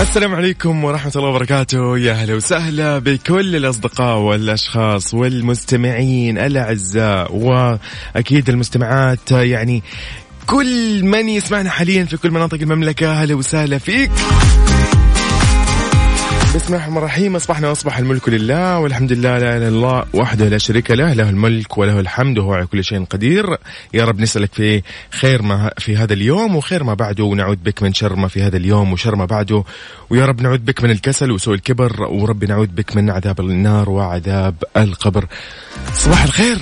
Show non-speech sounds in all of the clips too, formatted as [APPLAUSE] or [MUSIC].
السلام عليكم ورحمة الله وبركاته. يا أهلا وسهلا بكل الأصدقاء والأشخاص والمستمعين الأعزاء وأكيد المستمعات يعني كل من يسمعنا حاليا في كل مناطق المملكة. أهلا وسهلا فيك. بسم الله الرحمن الرحيم. أصبحنا وأصبح الملك لله والحمد لله لا إله إلا الله وحده لا شريك له له الملك وله الحمد وهو على كل شيء قدير. يا رب نسألك في خير ما في هذا اليوم وخير ما بعده ونعوذ بك من شر ما في هذا اليوم وشر ما بعده ويا رب نعوذ بك من الكسل وسوء الكبر ورب نعوذ بك من عذاب النار وعذاب القبر. صباح الخير.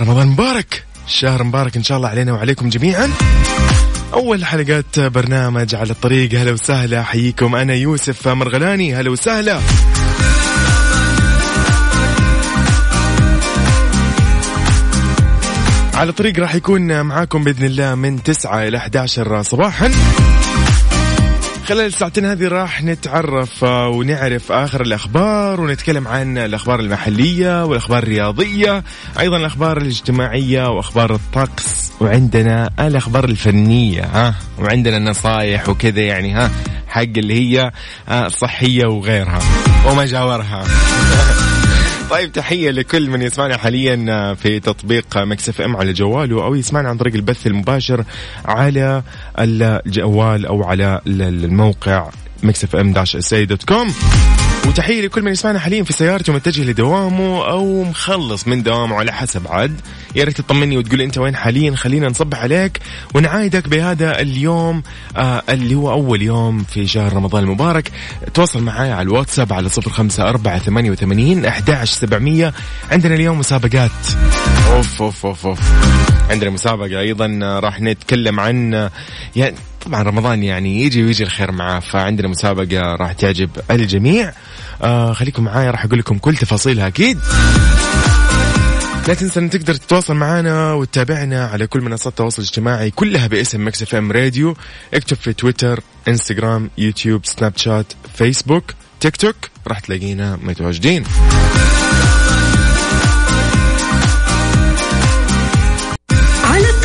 رمضان مبارك. شهر مبارك إن شاء الله علينا وعليكم جميعا. أول حلقات برنامج على الطريق. هلا وسهلا أحييكم. أنا يوسف مرغلاني. هلا وسهلا. على الطريق راح يكون معاكم بإذن الله من 9 إلى 11 صباحا. خلال الساعتين هذه راح نتعرف ونعرف آخر الأخبار ونتكلم عن الأخبار المحلية والأخبار الرياضية أيضا الأخبار الاجتماعية وأخبار الطقس. وعندنا الأخبار الفنية ها؟ وعندنا النصايح وكذا يعني ها؟ حق اللي هي صحية وغيرها. وما جاورها. [LAUGHS] طيب تحية لكل من يسمعنا حاليا في تطبيق مكسف إم على جواله أو يسمعنا عن طريق البث المباشر على الجوال أو على الموقع Mix FM dash dot com. وتحية لكل من يسمعنا حاليا في سيارته متجه لدوامه أو مخلص من دوامه على حسب عاد. يا ريت تطمني وتقول أنت وين حاليا. خلينا نصبح عليك ونعايدك بهذا اليوم آه اللي هو أول يوم في شهر رمضان المبارك. تواصل معي على الواتساب على صفر خمسة أربعة ثمانية وثمانين أحداش سبعمية. عندنا اليوم مسابقات. أوف أوف أوف أوف. عندنا مسابقة أيضا راح نتكلم عن يعني طبعا رمضان يعني يجي ويجي الخير معاه فعندنا مسابقة راح تعجب الجميع. آه خليكم معايا راح أقول لكم كل تفاصيلها أكيد. لا تنسى إن تقدر تتواصل معنا وتتابعنا على كل منصات التواصل الاجتماعي كلها باسم Mix FM Radio. اكتب في تويتر إنستغرام يوتيوب سناب شات فيسبوك تيك توك راح تلاقينا متواجدين.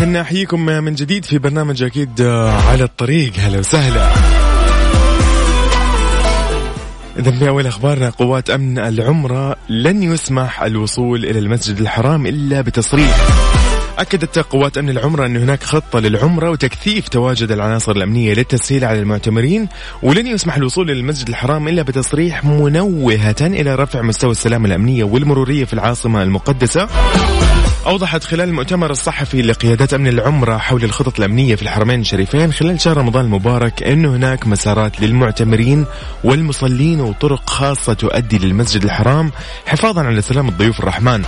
إذا أحييكم من جديد في برنامج أكيد على الطريق. هلا وسهلا. إذا في أول أخبارنا قوات أمن العمرة لن يسمح الوصول إلى المسجد الحرام إلا بتصريح. أكدت قوات أمن العمرة أن هناك خطة للعمرة وتكثيف تواجد العناصر الأمنية للتسهيل على المعتمرين ولن يسمح الوصول إلى المسجد الحرام إلا بتصريح منوهة إلى رفع مستوى السلامة الأمنية والمرورية في العاصمة المقدسة. أوضحت خلال المؤتمر الصحفي لقيادات أمن العمرة حول الخطط الأمنية في الحرمين الشريفين خلال شهر رمضان المبارك أن هناك مسارات للمعتمرين والمصلين وطرق خاصة تؤدي للمسجد الحرام حفاظا على سلامة ضيوف الرحمن.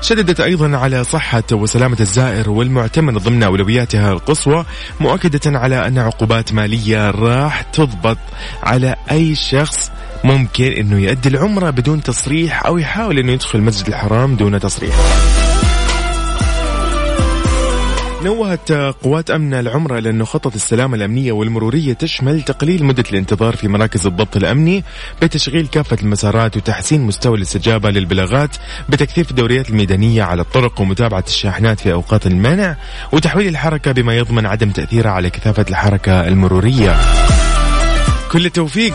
شددت أيضا على صحة وسلامة الزائر والمعتمر ضمن أولوياتها القصوى مؤكدة على أن عقوبات مالية راح تضبط على أي شخص ممكن أنه يؤدي العمرة بدون تصريح أو يحاول أنه يدخل المسجد الحرام دون تصريح. نوهت قوات أمن العمرة إلى أنه خطة السلامة الأمنية والمرورية تشمل تقليل مدة الانتظار في مراكز الضبط الأمني بتشغيل كافة المسارات وتحسين مستوى الاستجابة للبلاغات بتكثيف الدوريات الميدانية على الطرق ومتابعة الشاحنات في أوقات المنع وتحويل الحركة بما يضمن عدم تأثيرها على كثافة الحركة المرورية. كل التوفيق.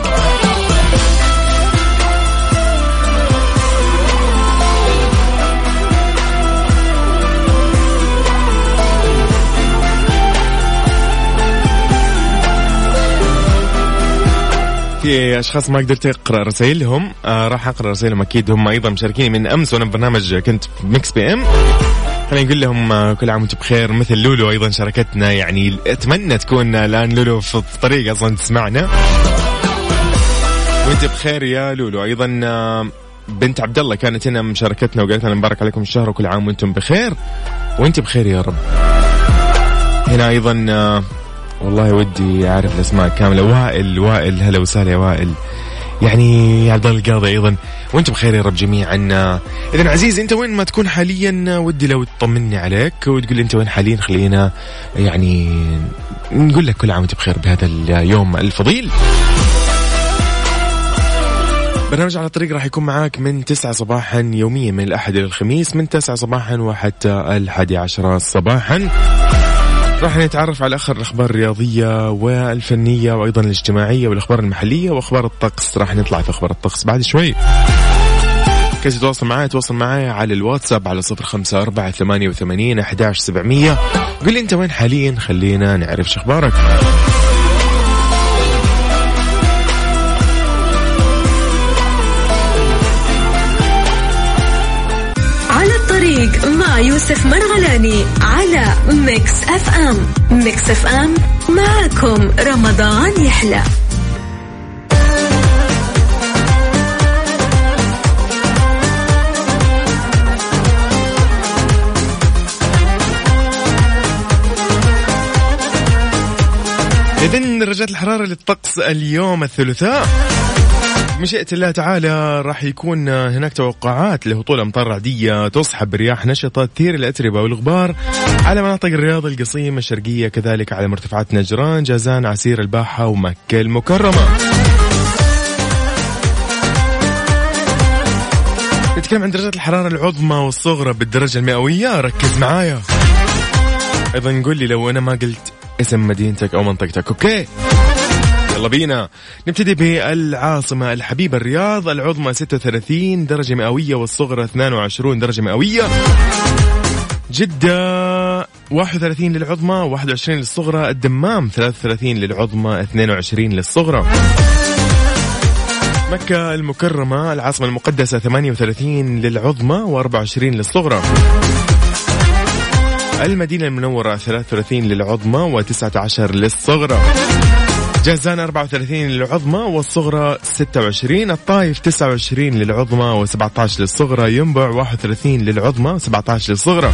في أشخاص ما قدرت أقرأ رسائلهم آه راح أقرأ رسائلهم أكيد. هم أيضا مشاركين من أمس وأنا ببرنامج كنت في Mix PM. خلينا نقول لهم آه كل عام وأنتم بخير مثل لولو أيضا شاركتنا. يعني أتمنى تكون الآن لولو في الطريق أصلا تسمعنا. وأنت بخير يا لولو. أيضا آه بنت عبد الله كانت هنا مشاركتنا وقالت لنا مبارك عليكم الشهر وكل عام وأنتم بخير. وأنت بخير يا رب. هنا أيضا آه والله ودي أعرف الأسماء كاملة. وائل وائل هلا وسهلا يا وائل يعني يا عبد الله القاضي أيضا. وانت بخير يا رب جميعا. اذا عزيز أنت وين ما تكون حاليا ودي لو تطمني عليك وتقول أنت وين حاليا خلينا يعني نقول لك كل عام وأنت بخير بهذا اليوم الفضيل. برنامج على الطريق راح يكون معاك من 9 صباحا يوميا من الأحد إلى الخميس من 9 صباحا وحتى الحادي عشر صباحا. راح نتعرف على آخر الأخبار الرياضية والفنية وأيضا الاجتماعية والأخبار المحلية وأخبار الطقس. راح نطلع في أخبار الطقس بعد شوي. كيف تتواصل معي تواصل معي على الواتساب على صفر خمسة أربعة ثمانية وثمانين أحداش سبعمية. قل أنت وين حاليا؟ خلينا نعرف شخبارك. مع يوسف مرغلاني على Mix FM. Mix FM معكم رمضان يحلى. إذن درجات الحرارة للطقس اليوم الثلاثاء. مشيئة الله تعالى راح يكون هناك توقعات لهطول أمطار رعدية تصحب رياح نشطة تثير الأتربة والغبار على مناطق الرياض القصيم الشرقية كذلك على مرتفعات نجران جازان عسير الباحة ومكة المكرمة. نتكلم عن درجات الحرارة العظمى والصغرى بالدرجة المئوية. ركز معايا. أيضا نقول لي لو أنا ما قلت اسم مدينتك أو منطقتك أوكي؟ يلا بينا. نبتدي بالعاصمة الحبيبة الرياض العظمى 36 درجة مئوية والصغرى 22 درجة مئوية. جدة 31 للعظمى 21 للصغرى الدمام 33 للعظمى 22 للصغرى. مكة المكرمة العاصمة المقدسة 38 للعظمى و24 للصغرى. المدينة المنورة 33 للعظمى و19 للصغرى. جازان 34 للعظمى والصغرى 26 الطايف 29 للعظمى و17 للصغرى ينبع 31 للعظمى و17 للصغرى.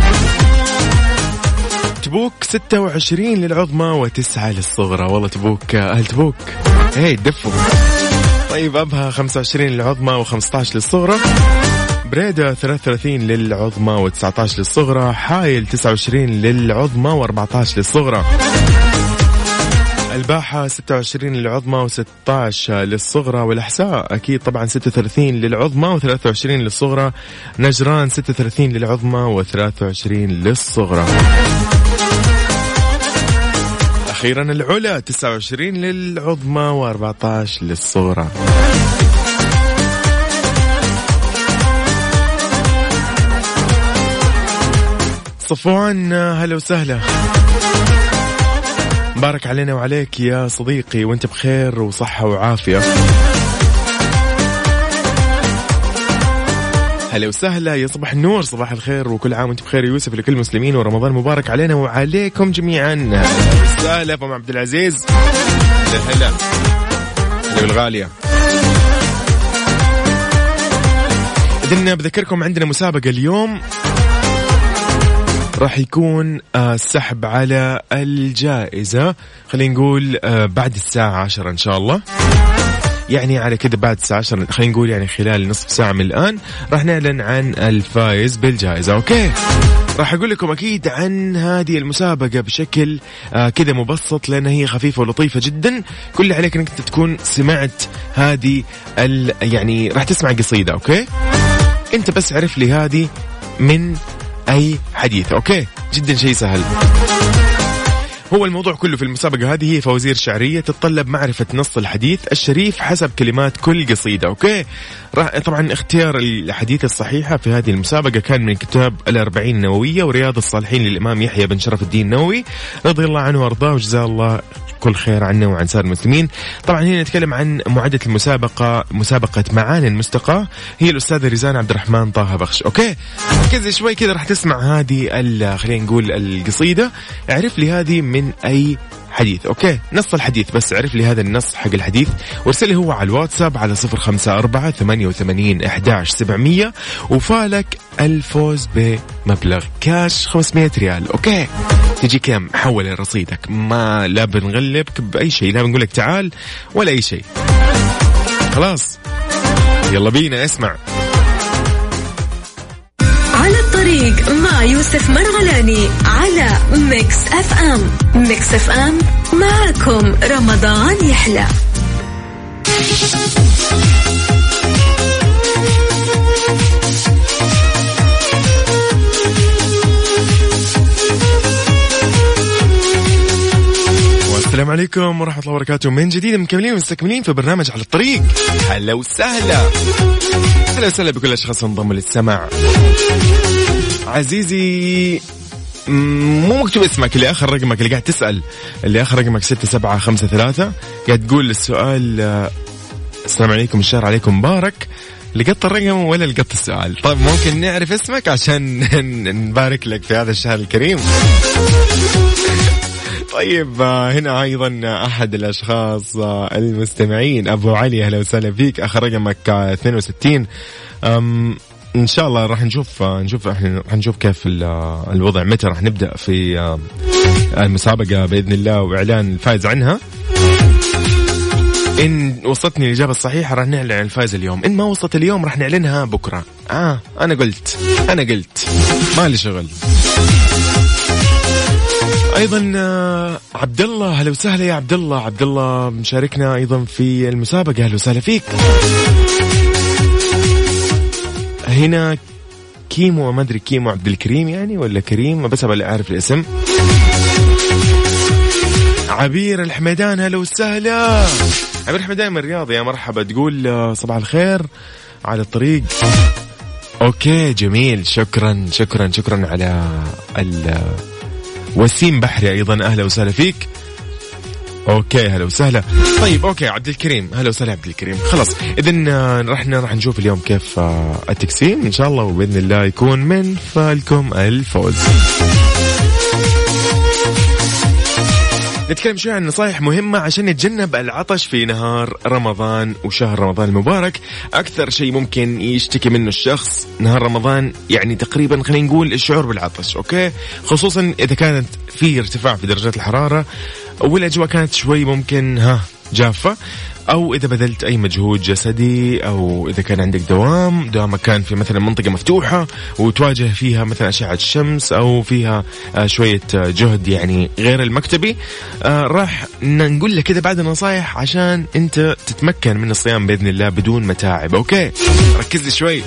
تبوك 26 للعظمى و9 للصغرى. والله تبوك أهل تبوك. هي دفوا طيب أبها 25 للعظمى و15 للصغرى. بريدة 33 للعظمى و19 للصغرى. حايل 29 للعظمى و14 للصغرى. الباحة 26 للعظمى و16 للصغرى والأحساء. أكيد طبعا 36 للعظمى و23 للصغرى. نجران 36 للعظمى و23 للصغرى. أخيرا العلا 29 للعظمى و14 للصغرى. صفوان هلا وسهلا. مبارك علينا وعليك يا صديقي وأنت بخير وصحة وعافية. هلا وسهلا يا صباح النور صباح الخير وكل عام وأنت بخير يوسف لكل المسلمين ورمضان مبارك علينا وعليكم جميعا. وسهلا ام عبد العزيز. هلا. هلا بالغالية. إذن بذكركم عندنا مسابقة اليوم. راح يكون السحب على الجائزة. خلينا نقول بعد الساعة عشرة إن شاء الله. يعني على كده بعد الساعة 10 خلينا نقول يعني خلال نصف ساعة من الآن راح نعلن عن الفائز بالجائزة. Okay. راح أقول لكم أكيد عن هذه المسابقة بشكل آه كذا مبسط لأن هي خفيفة ولطيفة جدا. كل اللي عليك أنك تكون سمعت هذه يعني راح تسمع قصيدة. Okay. أنت بس عرف لي هذه من أي حديث. Okay. جدا شيء سهل. هو الموضوع كله في المسابقة هذه. هي فوازير شعرية تتطلب معرفة نص الحديث الشريف حسب كلمات كل قصيدة. Okay. طبعا اختيار الحديث الصحيحة في هذه المسابقة كان من كتاب الأربعين النووية ورياض الصالحين للإمام يحيى بن شرف الدين النووي رضي الله عنه وأرضاه. وجزاه الله كل خير عنا وعن سائر المسلمين. طبعا هنا نتكلم عن معدة المسابقة مسابقة معاني المستقى. هي الأستاذة ريزان عبد الرحمن طه بخش. Okay؟ ركز شوي كذا راح تسمع هذه خلينا نقول القصيدة. اعرف لي هذه من أي حديث. Okay نص الحديث بس عرف لي هذا النص حق الحديث. وارسل لي هو على الواتساب على صفر خمسة أربعة ثمانية وثمانين إحداش سبعمية. وفالك الفوز بمبلغ كاش 500 ريال. Okay تجي كم؟ حول رصيدك. ما لا بنغلبك بأي شيء لا بنقول لك تعال ولا أي شيء. خلاص يلا بينا اسمع. الطريق مع يوسف مرغلاني على Mix FM. Mix FM معكم رمضان يحلى. السلام عليكم ورحمة الله وبركاته. من جديد مكملين ومستكملين في برنامج على الطريق. هلا وسهلا. هلا وسهلا بكل الأشخاص انضموا للسمع عزيزي مو مكتوب اسمك اللي آخر رقمك اللي قاعد تسأل اللي آخر رقمك ستة سبعة خمسة ثلاثة قاعد تقول السؤال آه، السلام عليكم الشهر عليكم مبارك لقطت الرقم ولا لقطت السؤال؟ طيب ممكن نعرف اسمك عشان [LAUGHS] نبارك لك في هذا الشهر الكريم. طيب آه، هنا أيضا أحد الأشخاص آه، المستمعين أبو علي أهلا وسهلا فيك آخر رقمك 62 إن شاء الله راح نشوف نشوف إحنا راح نشوف كيف الوضع. متى راح نبدأ في المسابقة بإذن الله وإعلان الفائز عنها. إن وصلتني الإجابة الصحيحة راح نعلن عن الفائز اليوم. إن ما وصلت اليوم راح نعلنها بكرة. آه أنا قلت أنا قلت. ما لي شغل. أيضا آه، عبد الله هلا وسهلا يا عبد الله عبد الله مشاركنا أيضا في المسابقة. أهلا وسهلا فيك. هنا كيمو ما أدري كيمو عبد الكريم يعني ولا كريم؟ بس أبغى أعرف الاسم. عبير الحميدان هلا وسهلا. عبير الحميدان من الرياض يا مرحبا. تقول آه، صباح الخير على الطريق. okay جميل. شكرا شكرا شكرا على ال وسيم بحري أيضا. أهلا وسهلا فيك. okay هلا وسهلا. طيب okay عبد الكريم. هلا وسهلا عبد الكريم. خلاص اذا راح راح نشوف اليوم كيف آه، التقسيم إن شاء الله وبإذن الله يكون من فالكم الفوز. نتكلم شوي عن نصائح مهمة عشان نتجنب العطش في نهار رمضان وشهر رمضان المبارك. أكثر شيء ممكن يشتكي منه الشخص نهار رمضان يعني تقريبا خلينا نقول الشعور بالعطش okay؟ خصوصا إذا كانت في ارتفاع في درجات الحرارة والأجواء كانت شوي ممكن ها جافة. أو إذا بذلت أي مجهود جسدي أو إذا كان عندك دوام دوامك كان في مثلا منطقة مفتوحة وتواجه فيها مثلا أشعة الشمس أو فيها آه، شوية آه، جهد يعني غير المكتبي. آه، راح نقول لك كذا بعد النصائح عشان أنت تتمكن من الصيام بإذن الله بدون متاعب. okay؟ ركز لي شوي.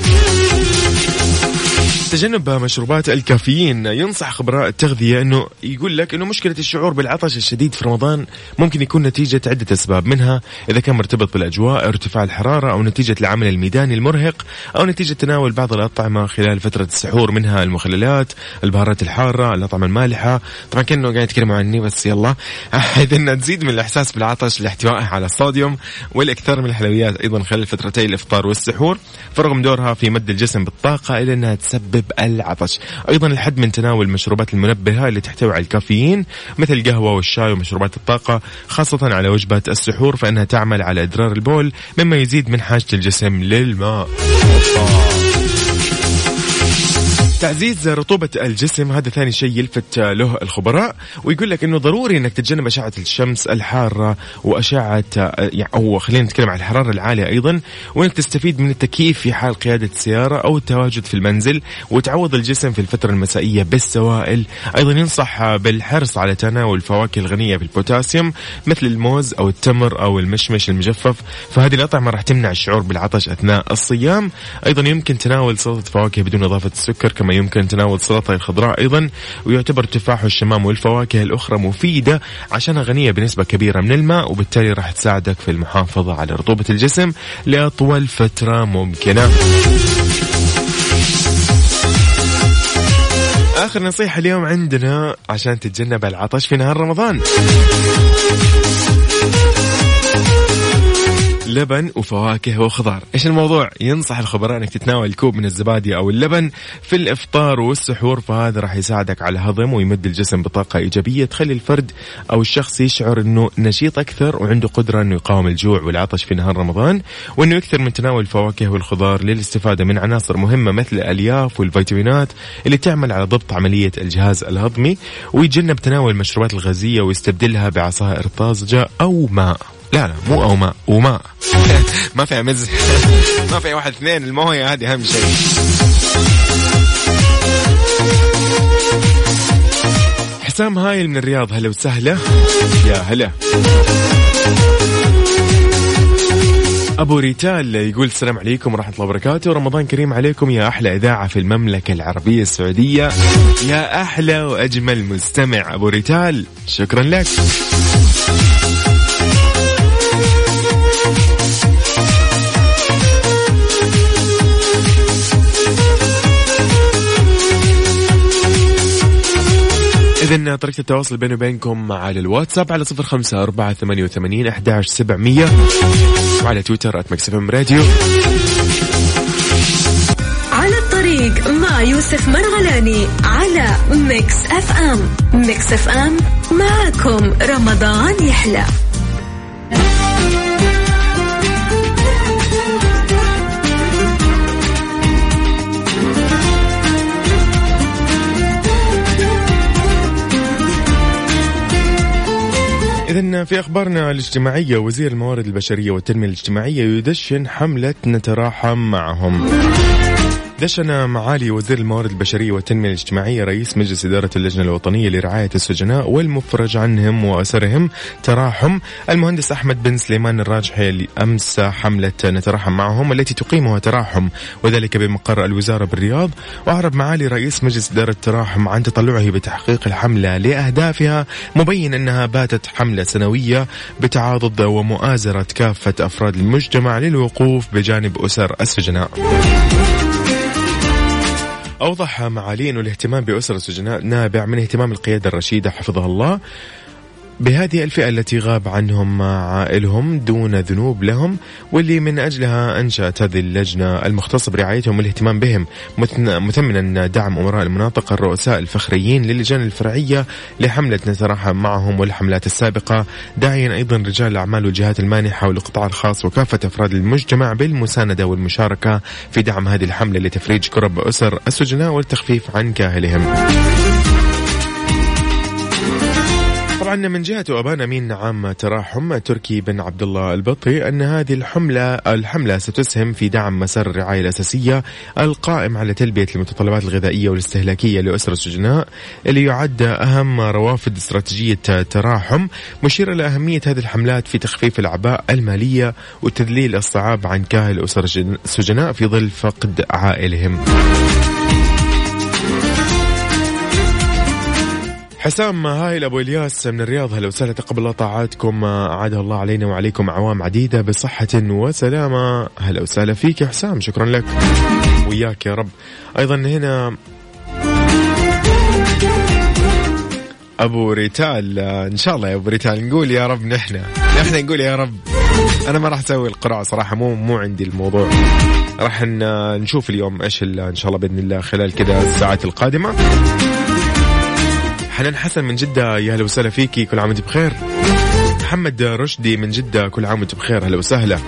تجنب مشروبات الكافيين. ينصح خبراء التغذية أنه يقول لك أنه مشكلة الشعور بالعطش الشديد في رمضان ممكن يكون نتيجة عدة أسباب منها إذا كان مرتبط بالأجواء ارتفاع الحرارة أو نتيجة العمل الميداني المرهق أو نتيجة تناول بعض الأطعمة خلال فترة السحور منها المخللات البهارات الحارة الأطعمة المالحة. طبعا كأنه قاعد يتكلموا عني بس يلا. [LAUGHS] إذا تزيد من الإحساس بالعطش لاحتوائه على الصوديوم والإكثار من الحلويات أيضا خلال فترتي الإفطار والسحور. فرغم دورها في مد الجسم بالطاقة إلا أنها تسبب العطش أيضا الحد من تناول المشروبات المنبهة اللي تحتوي على الكافيين مثل القهوة والشاي ومشروبات الطاقة خاصة على وجبة السحور فإنها تعمل على إدرار البول مما يزيد من حاجة الجسم للماء. تعزيز رطوبة الجسم هذا ثاني شيء يلفت له الخبراء ويقول لك إنه ضروري إنك تتجنب أشعة الشمس الحارة وأشعة يعني أو خلينا نتكلم عن الحرارة العالية أيضا وإنك تستفيد من التكييف في حال قيادة السيارة أو التواجد في المنزل وتعوض الجسم في الفترة المسائية بالسوائل. أيضا ينصح بالحرص على تناول الفواكه الغنية بالبوتاسيوم مثل الموز أو التمر أو المشمش المجفف فهذه الأطعمة راح تمنع الشعور بالعطش أثناء الصيام. أيضا يمكن تناول سلطة فواكه بدون إضافة السكر كما يمكن تناول السلطة الخضراء أيضا ويعتبر التفاح والشمام والفواكه الأخرى مفيدة عشانها غنية بنسبة كبيرة من الماء وبالتالي راح تساعدك في المحافظة على رطوبة الجسم لأطول فترة ممكنة. آخر نصيحة اليوم عندنا عشان تتجنب العطش في نهار رمضان. لبن وفواكه وخضار. إيش الموضوع؟ ينصح الخبراء إنك تتناول كوب من الزبادي أو اللبن في الإفطار والسحور فهذا راح يساعدك على الهضم ويمد الجسم بطاقة إيجابية تخلي الفرد أو الشخص يشعر إنه نشيط أكثر وعنده قدرة إنه يقاوم الجوع والعطش في نهار رمضان وإنه يكثر من تناول الفواكه والخضار للاستفادة من عناصر مهمة مثل الألياف والفيتامينات اللي تعمل على ضبط عملية الجهاز الهضمي ويتجنب تناول المشروبات الغازية ويستبدلها بعصائر طازجة أو ماء. لا لا مو أو ماء وماء ما. فيها مزح ما [LAUGHS] فيها [LAUGHS] واحد اثنين المويه هذه أهم شيء. حسام هايل من الرياض هلا وسهلا. يا هلا. أبو ريتال يقول السلام عليكم ورحمة الله وبركاته. رمضان كريم عليكم يا أحلى إذاعة في المملكة العربية السعودية. يا أحلى وأجمل مستمع أبو ريتال. شكرا لك. إذا طريقة التواصل بيني وبينكم على الواتساب على صفر خمسة أربعة ثمانية وثمانين أحداش سبعمية وعلى تويتر at Mix FM Radio على الطريق مع يوسف مرغلاني على Mix FM Mix FM معكم رمضان يحلى. إذا في أخبارنا الاجتماعية وزير الموارد البشرية والتنمية الاجتماعية يدشن حملة نتراحم معهم. دشن معالي وزير الموارد البشرية والتنمية الاجتماعية رئيس مجلس إدارة اللجنة الوطنية لرعاية السجناء والمفرج عنهم وأسرهم تراحم. المهندس أحمد بن سليمان الراجحي أمس حملة نتراحم معهم التي تقيمها تراحم وذلك بمقر الوزارة بالرياض. وأعرب معالي رئيس مجلس إدارة تراحم عن تطلعه بتحقيق الحملة لأهدافها مبين أنها باتت حملة سنوية بتعاضد ومؤازرة كافة أفراد المجتمع للوقوف بجانب أسر السجناء. أوضح معالي أنه الاهتمام بأسر السجناء نابع من اهتمام القيادة الرشيدة حفظها الله. بهذه الفئة التي غاب عنهم عائلهم دون ذنوب لهم واللي من أجلها أنشأت هذه اللجنة المختصة برعايتهم والاهتمام بهم مثمنا دعم أمراء المناطق الرؤساء الفخريين للجان الفرعية لحملة نتراحم معهم والحملات السابقة. داعيا أيضا رجال الأعمال والجهات المانحة والقطاع الخاص وكافة أفراد المجتمع بالمساندة والمشاركة في دعم هذه الحملة لتفريج كرب أسر السجناء والتخفيف عن كاهلهم. طبعا من جهته ابان أمين عام تراحم تركي بن عبد الله البطي أن هذه الحملة الحملة ستسهم في دعم مسار الرعاية الأساسية القائم على تلبية المتطلبات الغذائية والاستهلاكية لأسر السجناء اللي يعد أهم روافد استراتيجية تراحم مشير إلى أهمية هذه الحملات في تخفيف الأعباء المالية وتذليل الصعاب عن كاهل أسر السجناء في ظل فقد عائلهم. حسام هايل ابو إلياس من الرياض؟ هلا وسهلا تقبل الله طاعاتكم اعادها الله علينا وعليكم أعوام عديدة بصحة وسلامة. هلا وسهلا فيك يا حسام شكرا لك. وياك يا رب. أيضا هنا أبو ريتال إن شاء الله يا أبو ريتال نقول يا رب نحن نحن نقول يا رب. أنا ما راح أسوي القرعه صراحة مو مو عندي الموضوع. راح نشوف اليوم إيش إن شاء الله بإذن الله خلال كذا الساعات القادمة. حنان حسن من جدة يا هلا وسهلا فيكي كل عام وانت بخير. محمد رشدي من جدة كل عام وانت بخير هلا وسهلا.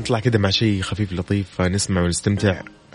نطلع كده مع شيء خفيف لطيف نسمع ونستمتع.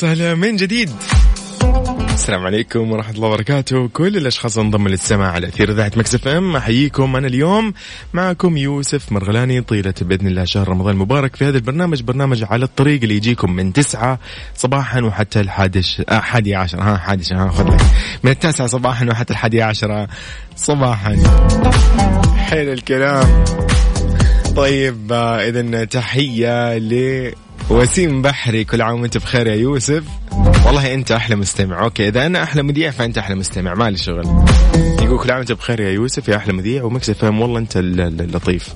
وسهلا من جديد؟ السلام عليكم ورحمة الله وبركاته. كل الأشخاص انضموا للسماع على أثير إذاعة مكسف أم. أحييكم أنا اليوم معكم يوسف مرغلاني طيلة بإذن الله شهر رمضان المبارك في هذا البرنامج. برنامج على الطريق اللي يجيكم من تسعة صباحا وحتى الحادش آه حادي عشر ها حادش ها خذ لك. من التاسعة صباحا وحتى الحادي عشرة صباحا. حلو الكلام. طيب إذا تحية ل وسيم بحري كل عام وانت بخير يا يوسف. والله أنت أحلى مستمع. okay إذا أنا أحلى مذيع فأنت أحلى مستمع مالي شغل. يقول كل عام وانت بخير يا يوسف يا أحلى مذيع و Mix FM والله أنت ال- ال- اللطيف.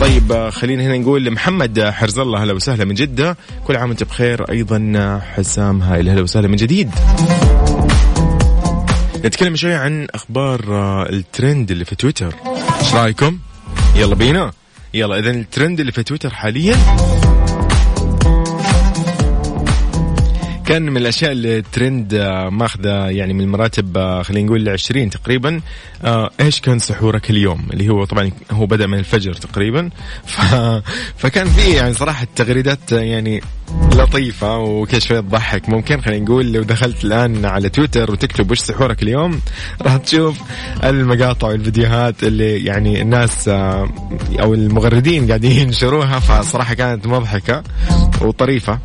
طيب آه، خلينا هنا نقول لمحمد حرز الله هلا وسهلا من جدة. كل عام وانت بخير أيضا حسام هايل هلا وسهلا من جديد. نتكلم شوي عن أخبار آه، الترند اللي في تويتر. إيش رأيكم؟ يلا بينا. يلا اذا الترند اللي في تويتر حاليا كان من الأشياء اللي ترند آه، ماخذة يعني من المراتب آه، خلينا نقول 20 تقريبا. آه، إيش كان سحورك اليوم؟ اللي هو طبعا هو بدأ من الفجر تقريبا. [LAUGHS] ف... فكان في يعني صراحة تغريدات آه، يعني لطيفة وكذا شوية تضحك ممكن خلينا نقول لو دخلت الآن على تويتر وتكتب وش سحورك اليوم [LAUGHS] راح تشوف المقاطع والفيديوهات اللي يعني الناس أو المغردين قاعدين ينشروها. فصراحة كانت مضحكة وطريفة.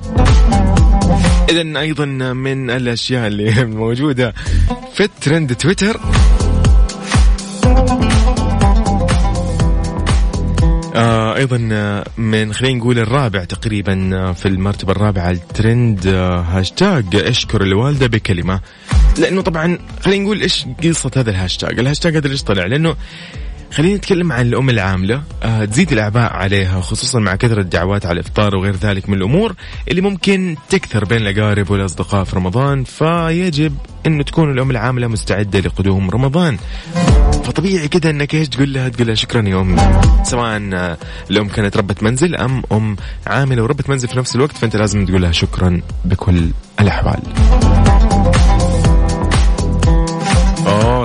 اذا أيضا من الأشياء اللي [LAUGHS] موجودة في ترند تويتر. آه أيضا من خلينا نقول الرابع تقريبا في المرتبة الرابعة الترند آه، هاشتاج اشكر الوالدة بكلمة. لأنه طبعا خلينا نقول إيش قصة هذا الهاشتاج الهاشتاج هذا ليش طلع؟ لأنه خلينا نتكلم عن الأم العاملة. آه تزيد الأعباء عليها خصوصا مع كثرة الدعوات على الإفطار وغير ذلك من الأمور اللي ممكن تكثر بين الأقارب والأصدقاء في رمضان. فيجب أنه تكون الأم العاملة مستعدة لقدوم رمضان. فطبيعي كده إنك إيش تقول لها؟ تقول لها شكرا يا امي سواء آه، الأم كانت ربة منزل أم أم عاملة وربة منزل في نفس الوقت فأنت لازم تقول لها شكرا بكل الأحوال. اوه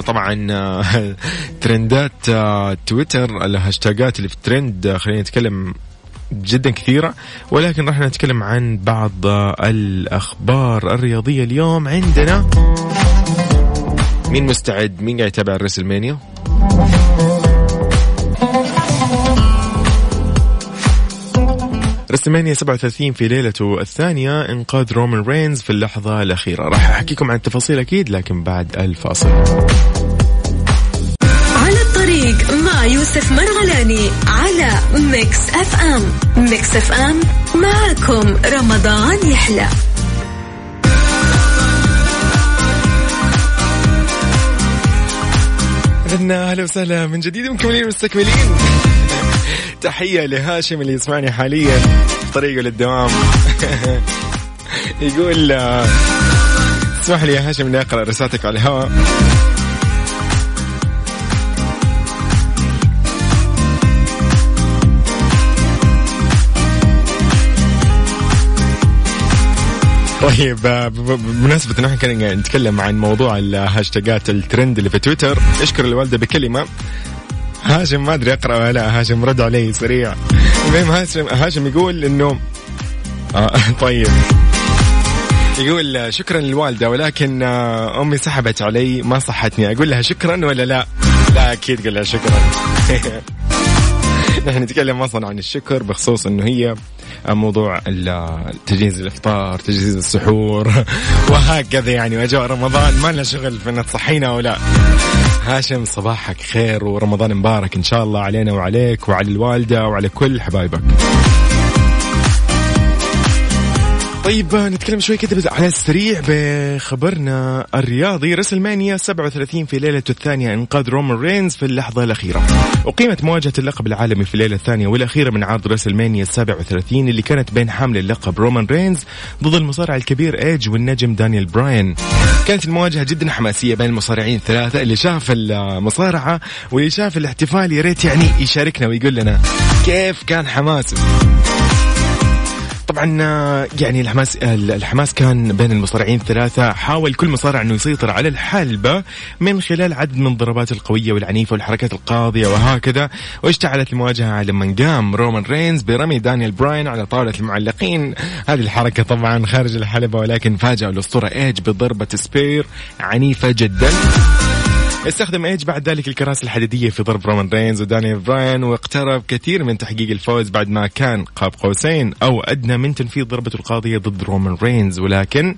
طبعا آه، [LAUGHS] ترندات آه، تويتر الهاشتاجات اللي في الترند آه، خلينا نتكلم جدا كثيرة. ولكن راح نتكلم عن بعض الأخبار الرياضية اليوم عندنا. مين مستعد؟ مين قاعد يتابع الريسلمانيا WrestleMania 37 في ليلته الثانية إنقاذ رومان رينز في اللحظة الأخيرة. راح أحكيكم عن التفاصيل أكيد لكن بعد الفاصل. على الطريق مع يوسف مرغلاني على Mix FM. Mix FM معكم رمضان يحلى. عندنا أهلا وسهلا من جديد مكملين مستكملين. تحية لهاشم اللي يسمعني حاليا طريقه للدوام. [LAUGHS] يقول اسمح لي يا هاشم إني أقرأ رسالتك على الهواء. طيب بمناسبة إن إحنا كنا نتكلم عن موضوع الهاشتاجات الترند اللي في تويتر اشكر الوالدة بكلمة. هاشم ما أدري أقرأ ولا لا. هاشم رد علي سريع. المهم هاشم هاشم يقول انه آه [LAUGHS] طيب. يقول آه، شكرا للوالدة ولكن آه، أمي سحبت علي ما صحتني. أقول لها شكرا ولا لا؟ لا أكيد قل لها شكرا. [LAUGHS] نحن نتكلم أصلا عن الشكر بخصوص إنه هي موضوع ال- تجهيز الإفطار تجهيز السحور [LAUGHS] وهكذا يعني وأجواء رمضان. ما لنا شغل في انها تصحينا أو لا. هاشم صباحك خير ورمضان مبارك إن شاء الله علينا وعليك وعلى الوالدة وعلى كل حبايبك. طيب نتكلم شوي كده على السريع بخبرنا الرياضي. WrestleMania 37 في ليلة الثانية إنقاذ رومان رينز في اللحظة الأخيرة. أقيمت مواجهة اللقب العالمي في الليلة الثانية والأخيرة من عرض WrestleMania 37 اللي كانت بين حامل اللقب رومان رينز ضد المصارع الكبير ايج والنجم دانيال براين. كانت المواجهة جدا حماسية بين المصارعين الثلاثة اللي شاف المصارعة واللي شاف الاحتفال. يا ريت يعني يشاركنا ويقول لنا كيف كان حماسه. طبعا آه، يعني الحماس الحماس كان بين المصارعين الثلاثة. حاول كل مصارع إنه يسيطر على الحلبة من خلال عدد من الضربات القوية والعنيفة والحركات القاضية وهكذا. واشتعلت المواجهة لما قام رومان رينز برمي دانيال براين على طاولة المعلقين. هذه الحركة طبعا خارج الحلبة ولكن فاجأ الأسطورة ايج بضربة spear عنيفة جدا. استخدم ايج بعد ذلك الكراسي الحديدية في ضرب رومان رينز ودانيال براين واقترب كثير من تحقيق الفوز بعد ما كان قاب قوسين أو أدنى من تنفيذ ضربته القاضية ضد رومان رينز. ولكن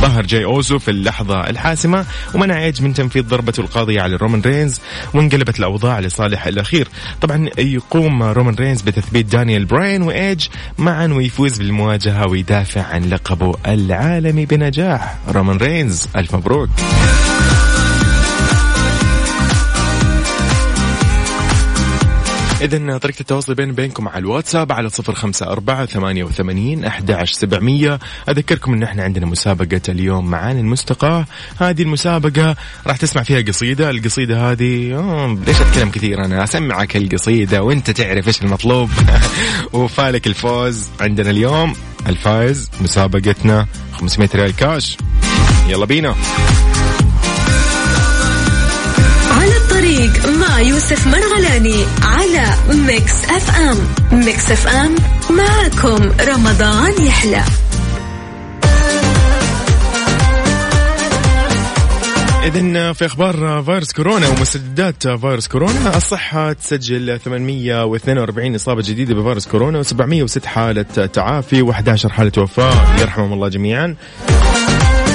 ظهر جاي اوسو في اللحظة الحاسمة ومنع ايج من تنفيذ ضربته القاضية على رومان رينز وانقلبت الأوضاع لصالح الأخير. طبعا يقوم رومان رينز بتثبيت دانيال براين وايج معا ويفوز بالمواجهة ويدافع عن لقبه العالمي بنجاح. رومان رينز ألف مبروك. إذا طريقة التواصل بين بينكم على الواتساب على صفر خمسة أربعة ثمانية وثمانين أحد سبعمية. أذكركم أن إحنا عندنا مسابقة اليوم معاني المستقاة. هذه المسابقة راح تسمع فيها قصيدة. القصيدة هذه ليش أتكلم كثير أنا؟ أسمعك القصيدة وأنت تعرف إيش المطلوب. [LAUGHS] وفالك الفوز عندنا اليوم. الفائز مسابقتنا 500 ريال كاش. يلا بينا. مع يوسف مرغلاني على Mix FM. Mix FM معكم رمضان يحلى. إذا في أخبار فيروس كورونا ومستجدات فيروس كورونا الصحة تسجل 842 إصابة جديدة بفيروس كورونا و706 حالة تعافي و11 حالة وفاة. يرحمهم الله جميعا.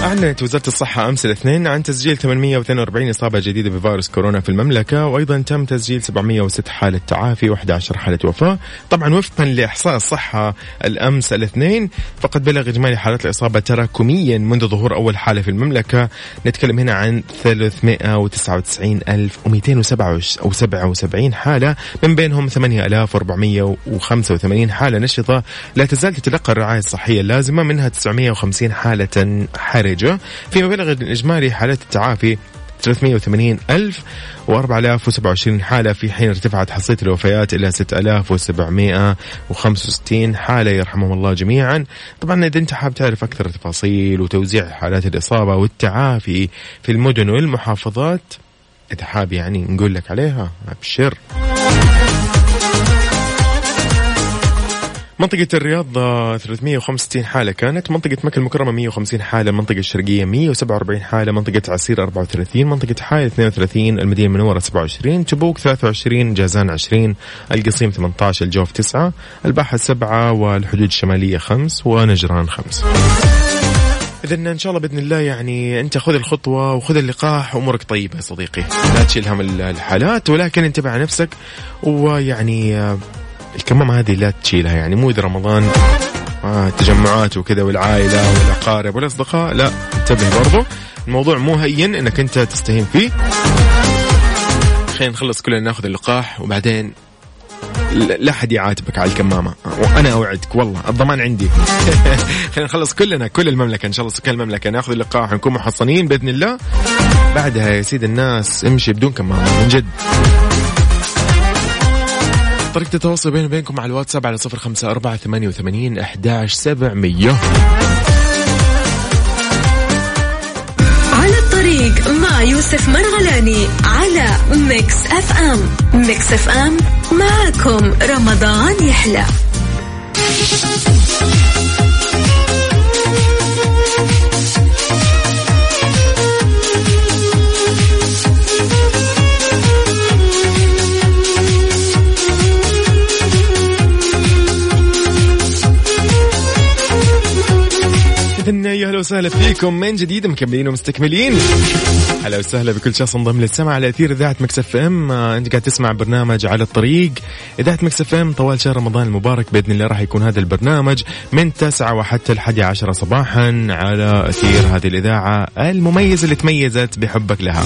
أعلنت وزارة الصحة أمس الاثنين عن تسجيل 842 إصابة جديدة بفيروس كورونا في المملكة وأيضا تم تسجيل 706 حالة تعافي و11 حالة وفاة. طبعا وفقا لإحصاء الصحة الأمس الاثنين فقد بلغ إجمالي حالات الإصابة تراكميا منذ ظهور أول حالة في المملكة. نتكلم هنا عن 399277 حالة من بينهم 8485 حالة نشطة. لا تزال تتلقى الرعاية الصحية اللازمة منها 950 حالة حرجة فيما بلغ الإجمالي حالات التعافي 380 ألف و4027 حالة في حين ارتفعت حصيلة الوفيات إلى 6765 حالة يرحمهم الله جميعا. طبعا إذا أنت حاب تعرف أكثر تفاصيل وتوزيع حالات الإصابة والتعافي في المدن والمحافظات إذا حاب يعني نقول لك عليها أبشر. منطقة الرياض آه، 365 حالة كانت. منطقة مكة المكرمة 150 حالة المنطقة الشرقية 147 حالة منطقة عسير 34 منطقة حائل 32 المدينة المنورة 27 تبوك 23 جازان 20 القصيم 18 الجوف 9 الباحة 7 والحدود الشمالية 5 ونجران 5 إذا إن شاء الله بإذن الله يعني أنت خذ الخطوة وخذ اللقاح أمورك طيبة يا صديقي. لا تشيل هم الحالات ولكن انتبه على نفسك ويعني آه، الكمامة هذه لا تشيلها يعني مو إذا رمضان. آه تجمعات وكذا والعائلة والأقارب والأصدقاء لا انتبه برضو. الموضوع مو هين إنك أنت تستهين فيه. خلينا نخلص كلنا ناخذ اللقاح وبعدين لا لا حد يعاتبك على الكمامة. وأنا أوعدك والله الضمان عندي. [LAUGHS] خلينا نخلص كلنا كل المملكة إن شاء الله سكان المملكة. ناخذ اللقاح ونكون محصنين بإذن الله. بعدها يا سيد الناس امشي بدون كمامة من جد. طريقة التواصل بيني وبينكم على الواتساب على صفر خمسة أربعة ثمانية وثمانين أحداش سبعمية. على الطريق مع يوسف مرغلاني على Mix FM. Mix FM معكم رمضان يحلى. وسهلا فيكم. من جديد مكملين ومستكملين. هلا وسهلا بكل شخص انضم للسمع على أثير إذاعة Mix FM. آه، أنت قاعد تسمع برنامج على الطريق. إذاعة Mix FM طوال شهر رمضان المبارك بإذن الله راح يكون هذا البرنامج من 9 وحتى الحادي عشرة صباحا على أثير هذه الإذاعة المميزة اللي تميزت بحبكم لها.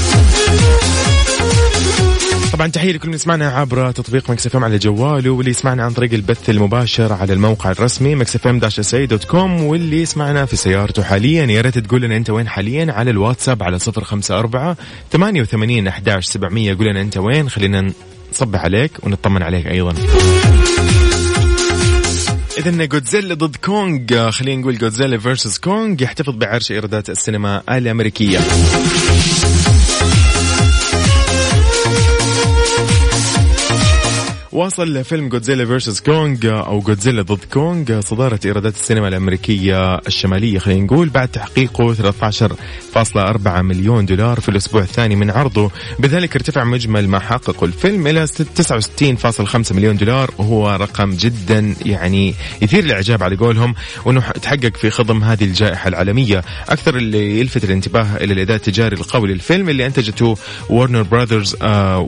طبعا تحية لكل من يسمعنا عبر تطبيق Mix FM على جواله واللي يسمعنا عن طريق البث المباشر على الموقع الرسمي Mix FM dot com واللي يسمعنا في سيارته حاليا. يا ريت تقول لنا أنت وين حاليا على الواتساب على 054 88 11 700 قول لنا أنت وين خلينا نصبح عليك ونطمن عليك أيضا. إذا جودزيلا ضد كونغ خلينا نقول Godzilla versus Kong يحتفظ بعرش إيرادات السينما الأمريكية. واصل فيلم Godzilla versus Kong أو جودزيلا ضد كونغ صدارة إيرادات السينما الأمريكية الشمالية خلينا نقول بعد تحقيقه 13.4 مليون دولار في الأسبوع الثاني من عرضه. بذلك ارتفع مجمل ما حققه الفيلم إلى 69.5 مليون دولار وهو رقم جدا يعني يثير الإعجاب على قولهم وأنه تحقق في خضم هذه الجائحة العالمية. أكثر اللي يلفت الانتباه إلى الاداء التجاري القوي للفيلم اللي أنتجته Warner Brothers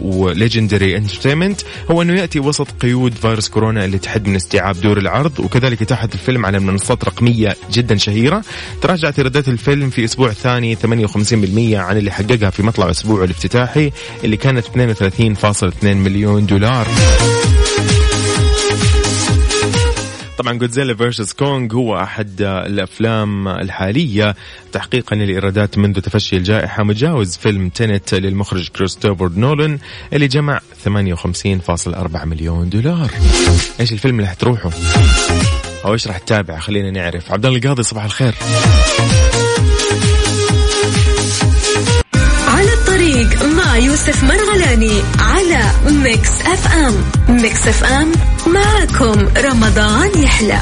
و Legendary Entertainment هو أنه يأتي يأتي وسط قيود فيروس كورونا اللي تحد من استيعاب دور العرض وكذلك إتاحة الفيلم على منصات رقمية جدا شهيرة. تراجعت إيرادات الفيلم في أسبوع ثاني 58% عن اللي حققها في مطلع أسبوعه الافتتاحي اللي كانت 32.2 مليون دولار. طبعا Godzilla versus Kong هو أحد الأفلام الحالية تحقيقا للإيرادات منذ تفشي الجائحة مجاوز فيلم Tenet للمخرج كريستوفر نولان اللي جمع 58.4 مليون دولار. إيش الفيلم اللي حتروحه؟ أو إيش راح تتابع خلينا نعرف. عبد الله القاضي صباح الخير. يوسف مرغلاني على Mix FM Mix FM معكم رمضان يحلى.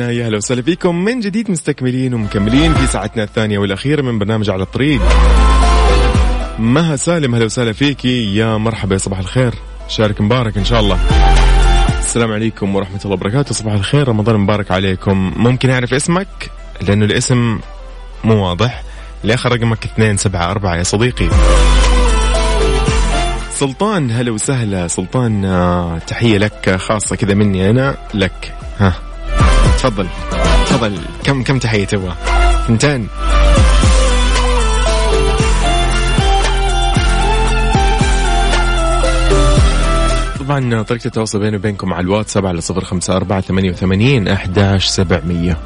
يا أهلا وسهلا فيكم. من جديد مستكملين ومكملين في ساعتنا الثانية والأخيرة من برنامج على الطريق. مها سالم أهلا وسهلا فيكي. يا مرحبا يا صباح الخير. شارك مبارك إن شاء الله. السلام عليكم ورحمة الله وبركاته. صباح الخير رمضان مبارك عليكم. ممكن أعرف اسمك؟ لأنه الاسم مو واضح. لآخر رقمك 274 يا صديقي. سلطان هلا وسهلا. سلطان آه، تحية لك خاصة كذا مني أنا لك. ها تفضل. تفضل. كم كم تحية تبغى؟ ثنتين طبعا طريقة التواصل بيني وبينكم على الواتساب على صفر خمسة أربعة ثمانية وثمانين أحداش سبعمية.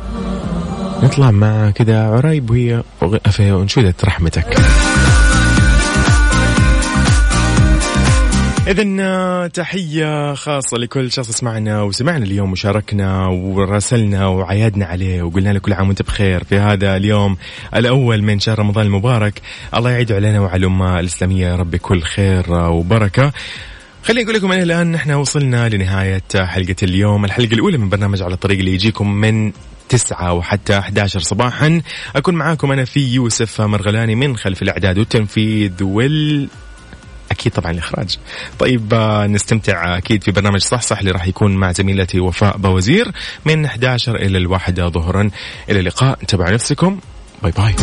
نطلع مع كذا عرايب وهي أنشودة رحمتك. إذا تحية خاصة لكل شخص سمعنا وسمعنا اليوم وشاركنا وراسلنا وعيادنا عليه وقلنا له كل عام وانت بخير. في هذا اليوم الأول من شهر رمضان المبارك الله يعيد علينا وعلى الأمة الإسلامية. يا رب كل خير وبركة. خليني أقول لكم الآن نحن وصلنا لنهاية حلقة اليوم. الحلقة الأولى من برنامج على الطريق اللي يجيكم من تسعة وحتى 11 صباحا. أكون معاكم أنا في يوسف مرغلاني من خلف الإعداد والتنفيذ وال أكيد طبعا الإخراج. طيب آه، نستمتع أكيد في برنامج صح صح اللي راح يكون مع زميلتي وفاء بوزير من 11 إلى الواحدة ظهرا. إلى اللقاء. تبع نفسكم. باي باي.